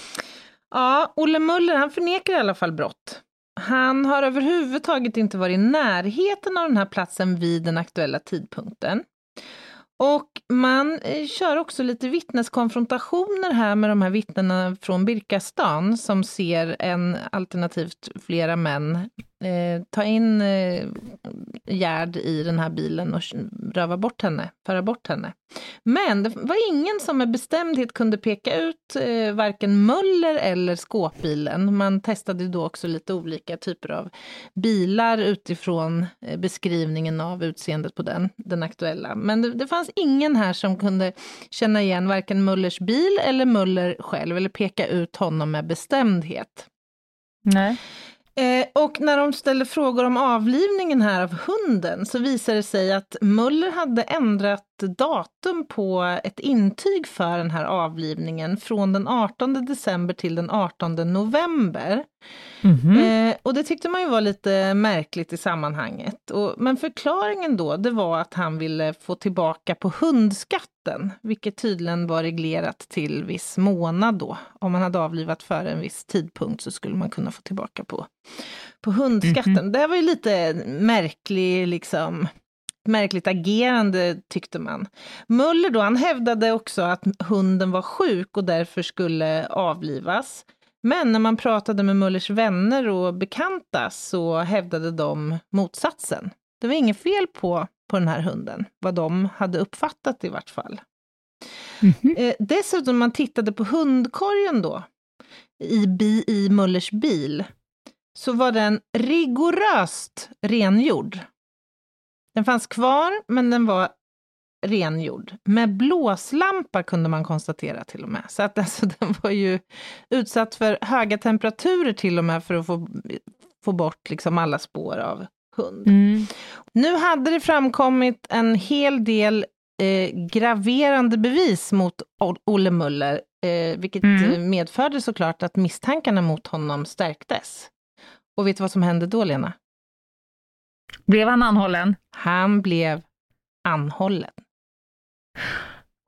Ja, Olle Muller han förnekar i alla fall brott. Han har överhuvudtaget inte varit i närheten av den här platsen vid den aktuella tidpunkten. Och man eh, kör också lite vittneskonfrontationer här med de här vittnena från Birkastan som ser en, alternativt flera män, eh, ta in eh, Gerd i den här bilen och röva bort henne, föra bort henne. Men det var ingen som med bestämdhet kunde peka ut eh, varken Möller eller skåpbilen. Man testade då också lite olika typer av bilar utifrån eh, beskrivningen av utseendet på den, den aktuella. Men det, det fanns ingen här som kunde känna igen varken Möllers bil eller Möller själv eller peka ut honom med bestämdhet. Nej. Eh, och när de ställer frågor om avlivningen här av hunden så visar det sig att Möller hade ändrat datum på ett intyg för den här avlivningen från den 18 december till den 18 november. Mm -hmm. eh, och det tyckte man ju var lite märkligt i sammanhanget. Och, men förklaringen då, det var att han ville få tillbaka på hundskatten, vilket tydligen var reglerat till viss månad då. Om man hade avlivat före en viss tidpunkt så skulle man kunna få tillbaka på, på hundskatten. Mm -hmm. Det var ju lite märklig liksom märkligt agerande tyckte man. Möller då, han hävdade också att hunden var sjuk och därför skulle avlivas. Men när man pratade med Möllers vänner och bekanta så hävdade de motsatsen. Det var inget fel på, på den här hunden, vad de hade uppfattat i vart fall. Mm -hmm. dessutom, man tittade på hundkorgen då, i, bi, i Möllers bil, så var den rigoröst rengjord. Den fanns kvar, men den var rengjord. Med blåslampa kunde man konstatera till och med. Så att alltså, den var ju utsatt för höga temperaturer till och med för att få, få bort liksom alla spår av hund. Mm. Nu hade det framkommit en hel del eh, graverande bevis mot Olle Muller, eh, vilket Mm. eh, medförde såklart att misstankarna mot honom stärktes. Och vet du vad som hände då, Lena? Blev han anhållen? Han blev anhållen.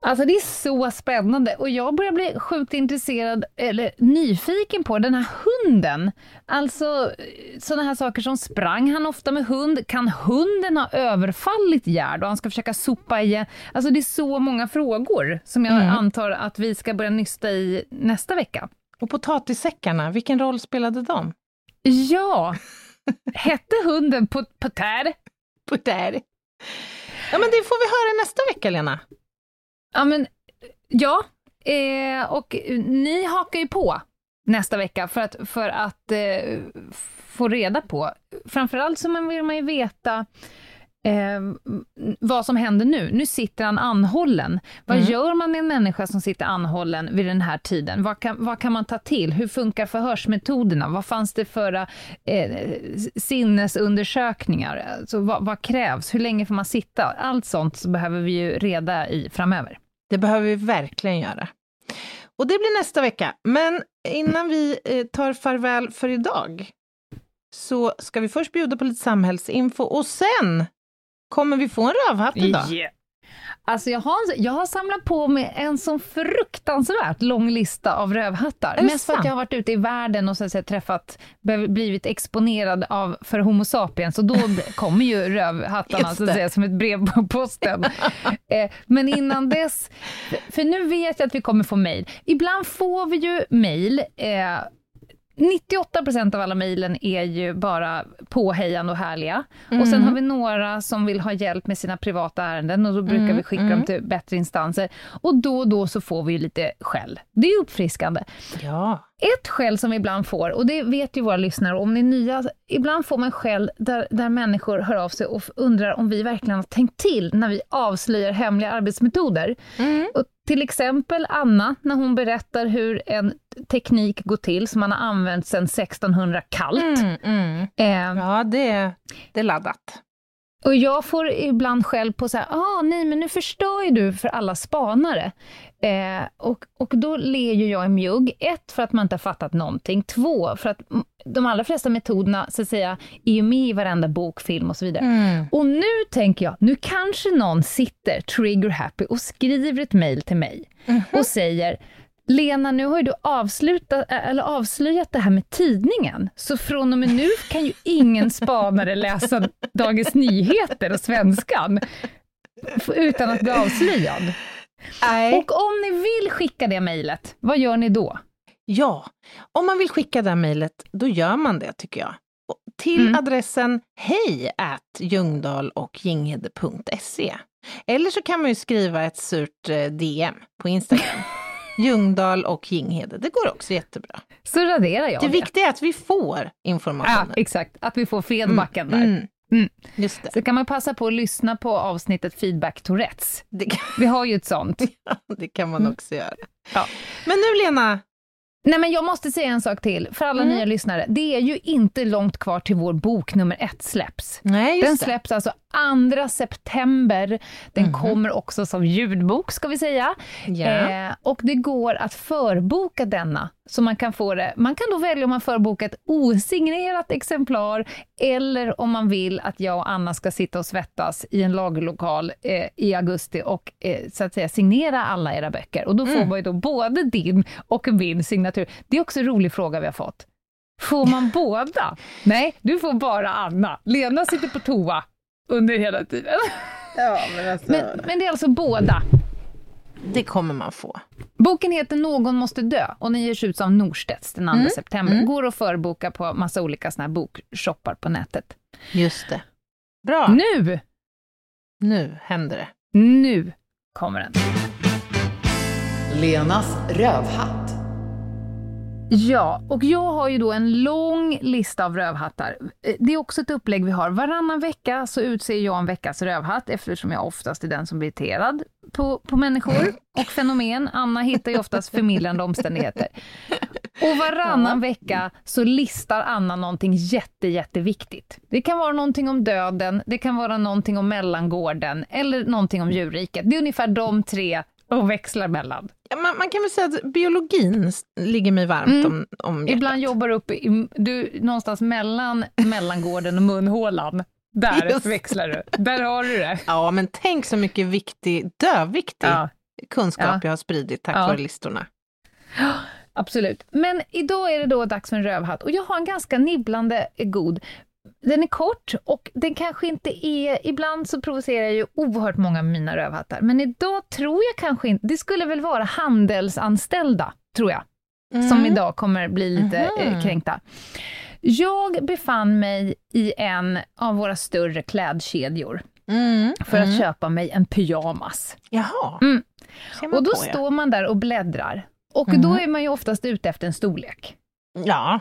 Alltså det är så spännande och jag börjar bli sjukt intresserad, eller nyfiken på den här hunden. Alltså sådana här saker som sprang han ofta med hund? Kan hunden ha överfallit Gerd och han ska försöka sopa igen? Alltså det är så många frågor som jag Mm. antar att vi ska börja nysta i nästa vecka. Och potatissäckarna, vilken roll spelade de? Ja, hette hunden Put- Putter? Där. Ja, men det får vi höra nästa vecka, Lena. Ja, men ja, eh, och ni hakar ju på nästa vecka för att, för att eh, få reda på. Framförallt så vill man ju veta eh, vad som händer nu. Nu sitter han anhållen. Vad Mm. gör man med en människa som sitter anhållen vid den här tiden? Vad kan, vad kan man ta till? Hur funkar förhörsmetoderna? Vad fanns det för eh, sinnesundersökningar? Alltså, vad, vad krävs? Hur länge får man sitta? Allt sånt så behöver vi ju reda i framöver. Det behöver vi verkligen göra. Och det blir nästa vecka. Men innan vi eh, tar farväl för idag så ska vi först bjuda på lite samhällsinfo och sen kommer vi få en rövhatt idag. Yeah. Alltså jag har, jag har samlat på mig en så fruktansvärt lång lista av rövhattar. Mest för att jag har varit ute i världen och så att träffat, blivit exponerad av, för Homo sapiens och då kommer ju rövhattarna så att säga, som ett brev på posten. eh, men innan dess, för- för nu vet jag att vi kommer få mejl. Ibland får vi ju mejl eh, 98% av alla mejlen är ju bara påhejande och härliga. Och sen Mm. har vi några som vill ha hjälp med sina privata ärenden och då brukar Mm, vi skicka mm. dem till bättre instanser. Och då och då så får vi ju lite skäll. Det är uppfriskande. Ja. Ett skäll som vi ibland får, och det vet ju våra lyssnare, om ni är nya, ibland får man skäll där, där människor hör av sig och undrar om vi verkligen har tänkt till när vi avslöjar hemliga arbetsmetoder. Mm. Och till exempel Anna, när hon berättar hur en teknik går till som man har använt sedan 1600 kallt. Mm, mm. Eh, Ja, det, det är laddat. Och jag får ibland skäll på så här, ah, nej men nu förstör ju du för alla spanare. Eh, och, och då ler ju jag i mjugg. Ett, för att man inte har fattat någonting. Två, för att mm, de allra flesta metoderna, så att säga, är ju med i varenda bok, film och så vidare. Mm. Och nu tänker jag, nu kanske någon sitter trigger happy och skriver ett mejl till mig Mhm. och säger Lena, nu har ju du avslutat, eller avslöjat det här med tidningen, så från och med nu kan ju ingen spanare läsa Dagens Nyheter och Svenskan utan att bli avslöjad. Nej. Och om ni vill skicka det mejlet, vad gör ni då? Ja, om man vill skicka det mejlet, då gör man det tycker jag. Till Mm. adressen hej och. Eller så kan man ju skriva ett surt eh, DM på Instagram. Ljungdahl och Ginghede, det går också jättebra. Så raderar jag Det det. viktiga är att vi får Ja, informationen. exakt. Att vi får feedbacken där. Mm. Mm. Just det. Så kan man passa på att lyssna på avsnittet Feedback Tourettes. Kan, Vi har ju ett sånt. det kan man Mm. också göra. Ja. Men nu Lena, Nej, men jag måste säga en sak till för alla Mm. nya lyssnare. Det är ju inte långt kvar till vår bok nummer ett släpps. nej Den just det. släpps alltså 2 september. Den Mhm. kommer också som ljudbok, ska vi säga. Ja. Eh, och det går att förboka denna, så man kan få det. Man kan då välja om man förbokar ett osignerat exemplar, eller om man vill att jag och Anna ska sitta och svettas i en lagerlokal eh, i augusti och eh, så att säga signera alla era böcker. Och då får Mm. man ju då både din och min signatur. Det är också en rolig fråga vi har fått. Får man båda? Nej, du får bara Anna. Lena sitter på toa under hela tiden. ja, men alltså, Men, men det är alltså båda. det kommer man få. Boken heter Någon måste dö och den ges ut av Norstedts den 2 Mm, september. mm. Går att förboka på massa olika såna här bokshoppar på nätet. Just det. Bra, Nu, nu händer det. nu kommer den. Lenas rövhatt. Ja, och jag har ju då en lång lista av rövhattar. Eh, det är också ett upplägg vi har. Varannan vecka så utser jag en veckas rövhatt eftersom jag oftast är den som blir irriterad på, på människor och fenomen. Anna hittar ju oftast förmildrande omständigheter. Och varannan vecka så listar Anna någonting jätte, jätteviktigt. Det kan vara någonting om döden, det kan vara någonting om mellangården eller någonting om djurriket. Det är ungefär de tre och växlar mellan. Ja, man, man, kan väl säga att biologin ligger mig varmt mm. om, om hjärtat. Ibland jobbar du upp i, du, någonstans mellan mellangården och munhålan. Där Just. växlar du. Där har du det. Ja, men tänk så mycket viktig, döviktig ja. kunskap ja. jag har spridit tack ja. vare listorna. Absolut. Men idag är det då dags för en rövhatt och jag har en ganska nibblande god. Den är kort och den kanske inte är... Ibland så provocerar jag ju oerhört många med mina rövhattar, men idag tror jag kanske inte... Det skulle väl vara handelsanställda, tror jag, mm. som idag kommer bli lite mm. kränkta. Jag befann mig i en av våra större klädkedjor mm. för att mm. köpa mig en pyjamas. Jaha. Mm. Och då på, står man där och bläddrar och då mm. är man ju oftast ute efter en storlek. Ja.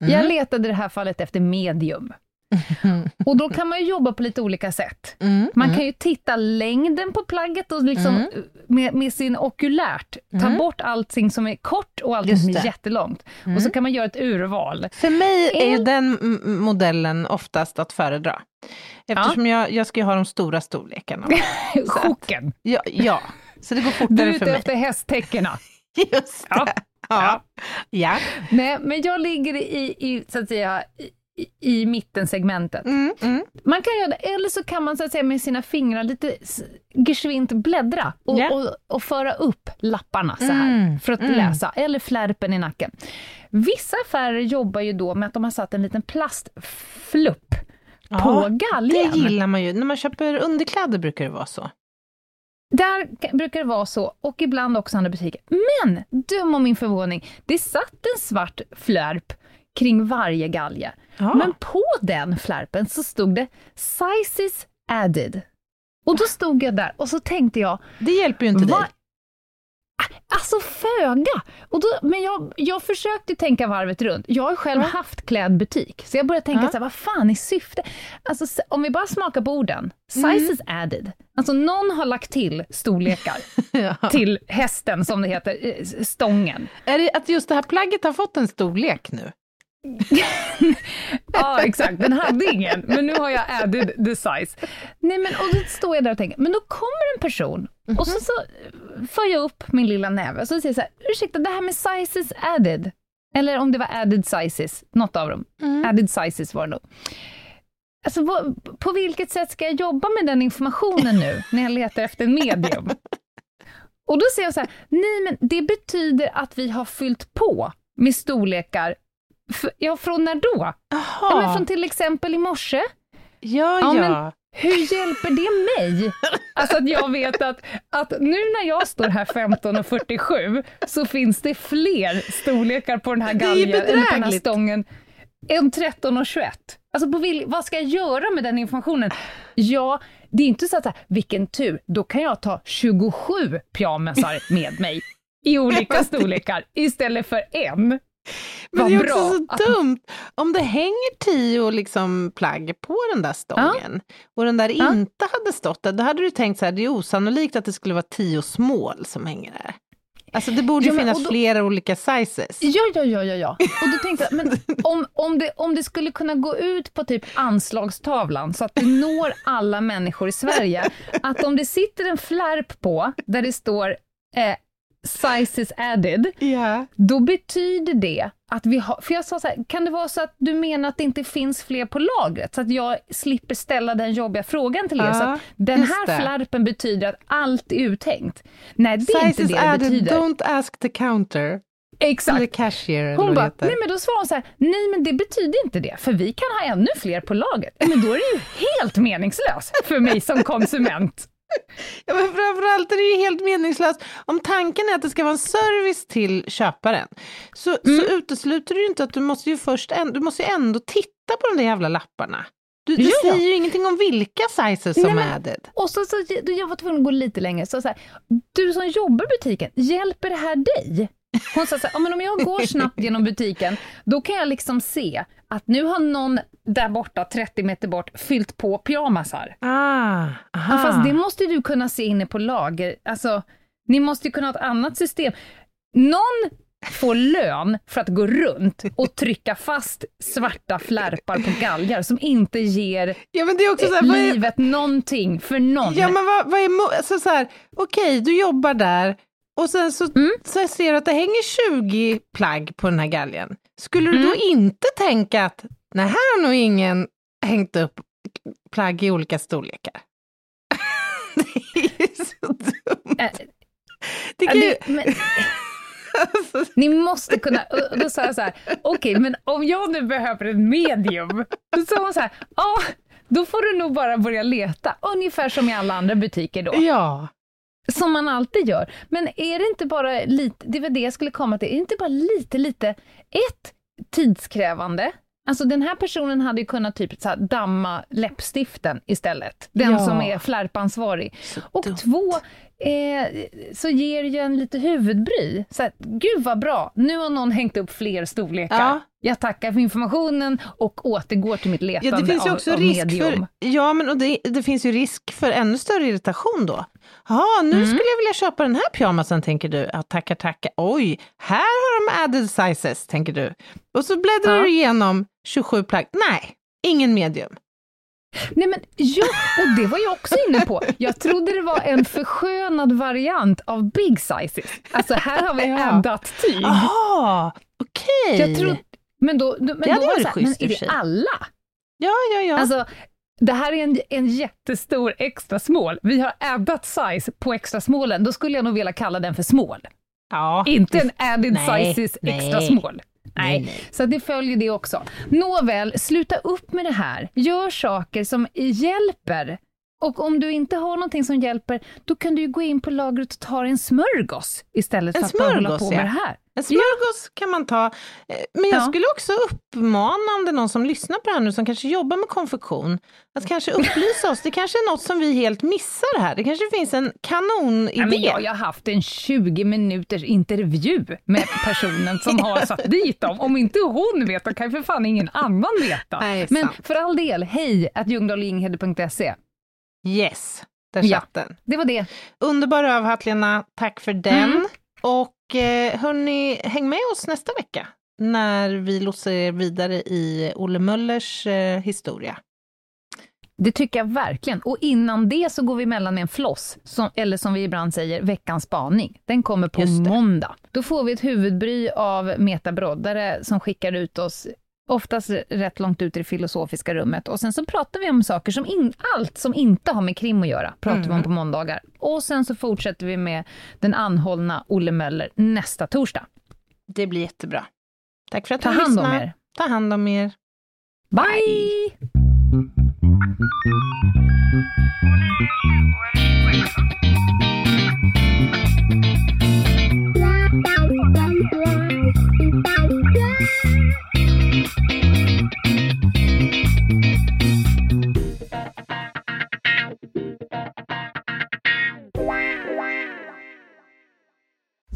Mm. Jag letade i det här fallet efter medium. Och då kan man ju jobba på lite olika sätt. Mm, man mm. kan ju titta längden på plagget och liksom mm. med, med, sin okulärt ta mm. bort allting som är kort och allting som är jättelångt. Och så mm. kan man göra ett urval. För mig är ju den modellen oftast att föredra. Eftersom ja. jag, jag ska ju ha de stora storlekarna. Chocken! Ja, ja, så det går fortare för mig. Du är ute efter hästtäckena. Just det. Ja. Ja. ja. Nej, men jag ligger i, i så att säga, i, i mittensegmentet. Mm, mm. Man kan göra det, eller så kan man så att säga med sina fingrar lite geschwint bläddra och, yeah. och, och, föra upp lapparna så här mm, för att mm. läsa, eller flärpen i nacken. Vissa affärer jobbar ju då med att de har satt en liten plastflupp ja, på galgen. Det gillar man ju. När man köper underkläder brukar det vara så. Där brukar det vara så, och ibland också andra butiker. Men, döm om min förvåning, det satt en svart flärp kring varje galge. Ja. Men på den flärpen så stod det “Sizes added”. Och då stod jag där och så tänkte jag... Det hjälper ju inte dig. Alltså föga! Och då, men jag, jag försökte tänka varvet runt. Jag har själv ja. haft klädbutik, så jag började tänka ja. så här, vad fan är syftet? Alltså, om vi bara smakar på orden. Sizes mm. added. Alltså någon har lagt till storlekar ja. till hästen, som det heter, eh, stången. Är det att just det här plagget har fått en storlek nu? ja, exakt. Den hade ingen, men nu har jag added the size. Nej, men och då står jag där och tänker, men då kommer en person och så, så för jag upp min lilla näve och så säger jag så här, ursäkta, det här med sizes added, eller om det var added sizes, något av dem. Mm. Added sizes var det nog. Alltså, på vilket sätt ska jag jobba med den informationen nu, när jag letar efter en medium? Och då säger jag så här, nej men det betyder att vi har fyllt på med storlekar Ja, från när då? Ja, men från till exempel i morse. Ja, ja. ja. hur hjälper det mig? Alltså att jag vet att, att nu när jag står här 15.47 så finns det fler storlekar på den här galgen, eller på den här stången, än 13.21. Alltså på vil, vad ska jag göra med den informationen? Ja, det är inte så att, så här, vilken tur, då kan jag ta 27 pyjamasar med mig i olika storlekar istället för en. Men det är också så dumt. Om det hänger tio liksom plagg på den där stången ja. och den där ja. inte hade stått där, då hade du tänkt så här, det är osannolikt att det skulle vara tio smål som hänger där. Alltså det borde ju ja, finnas då, flera olika sizes. Ja, ja, ja, ja, ja. Och då tänkte jag, men om, om, det, om det skulle kunna gå ut på typ anslagstavlan så att det når alla människor i Sverige, att om det sitter en flärp på där det står eh, sizes added, yeah. då betyder det att vi har... För jag sa så här, kan det vara så att du menar att det inte finns fler på lagret, så att jag slipper ställa den jobbiga frågan till er, ja, så att den här det. flärpen betyder att allt är uttänkt. Nej, det är sizes inte det added, det betyder. Don't ask the counter. Exakt. Cashier. Hon bara, nej men då svarar hon så här, nej men det betyder inte det, för vi kan ha ännu fler på lagret. Men då är det ju helt meningslöst för mig som konsument. Ja, men framförallt är det ju helt meningslöst. Om tanken är att det ska vara en service till köparen så, mm. så utesluter det ju inte att du måste ju först du måste ju ändå titta på de där jävla lapparna. Du, det säger ju ingenting om vilka sizes som är added. Och så, så, jag var tvungen att gå lite längre. Så, så här, du som jobbar i butiken, hjälper det här dig? Hon sa så här, men om jag går snabbt genom butiken, då kan jag liksom se att nu har någon där borta, 30 meter bort, fyllt på pyjamasar. Ah, aha. Ja, fast det måste du kunna se inne på lager. Alltså, ni måste ju kunna ha ett annat system. Någon får lön för att gå runt och trycka fast svarta flärpar på galgar som inte ger ja, men det är också så här, vad är, livet någonting för någon. ja, men vad, vad är, alltså så här, okej, du jobbar där och sen så, Mm. så ser att det hänger 20 plagg på den här galgen. Skulle du Mm. då inte tänka att, nej, här har nog ingen hängt upp plagg i olika storlekar? det är ju så dumt. Äh, Det kan ju, men, alltså, ni måste kunna... och Då sa jag så här, okej, men om jag nu behöver en medium, då sa hon så här, ja, då får du nog bara börja leta, ungefär som i alla andra butiker då. ja. Som man alltid gör. Men är det inte bara lite, det var det jag skulle komma till, är det inte bara lite, lite, ett, tidskrävande, Alltså den här personen hade ju kunnat typ så här, damma läppstiften istället. Den Ja. som är flärpansvarig. Och dumt. två, eh, så ger ju en lite huvudbry. Så här, Gud vad bra, nu har någon hängt upp fler storlekar. Ja. Jag tackar för informationen och återgår till mitt letande Ja, det finns ju av, också av risk medium. för, ja, men och det, det finns ju risk för ännu större irritation då. Ja, nu Mm. skulle jag vilja köpa den här pyjamasen, tänker du. Ja, tackar, tackar. Oj, här har de added sizes, tänker du. Och så bläddrar Ja. du igenom 27 plagg. Nej, ingen medium. Nej men ja, och det var jag också inne på. Jag trodde det var en förskönad variant av big sizes. Alltså här har vi Ja. addat tyg. Jaha, okej. Tror, men då, då, men Det då var det så här, men är det sig. alla? Ja, ja, ja. Alltså, det här är en, en jättestor extra small. Vi har addat size på extra smallen. Då skulle jag nog vilja kalla den för small. ja. Inte en added Nej, sizes nej. extra small. Nej, Nej, nej. så det följer det också. Nåväl, sluta upp med det här. Gör saker som hjälper. Och om du inte har någonting som hjälper, då kan du ju gå in på lagret och ta en smörgås istället En för att bara hålla smörgås, på med ja. det här. En smörgås kan man ta. Eh, Men jag Ja. skulle också uppmana om det är någon som lyssnar på det här nu som kanske jobbar med konfektion, att kanske upplysa oss. Det kanske är något som vi helt missar här. Det kanske finns en kanonidé. Ja, men jag har haft en 20 minuters intervju med personen som har satt dit dem. Om inte hon vet, då kan ju för fan ingen annan veta. Nej, men sant. för all del, hej att ljungdahlinghede.se. Yes, där Ja. satt den. Det var det. Underbar rövhatt Lena, tack för den. Mm. Och eh, hörni, häng med oss nästa vecka när vi lossar er vidare i Olle Möllers eh, historia. Det tycker jag verkligen. Och innan det så går vi emellan med en floss, som, eller som vi ibland säger, veckans spaning. Den kommer på måndag. Då får vi ett huvudbry av Meta Broddare som skickar ut oss oftast rätt långt ut i det filosofiska rummet. Och sen så pratar vi om saker som in, allt som inte har med krim att göra, pratar vi om på måndagar. Och sen så fortsätter vi med den anhållna Olle Möller nästa torsdag. Det blir jättebra. Tack för att Ta du hand om er. Ta hand om er. Bye!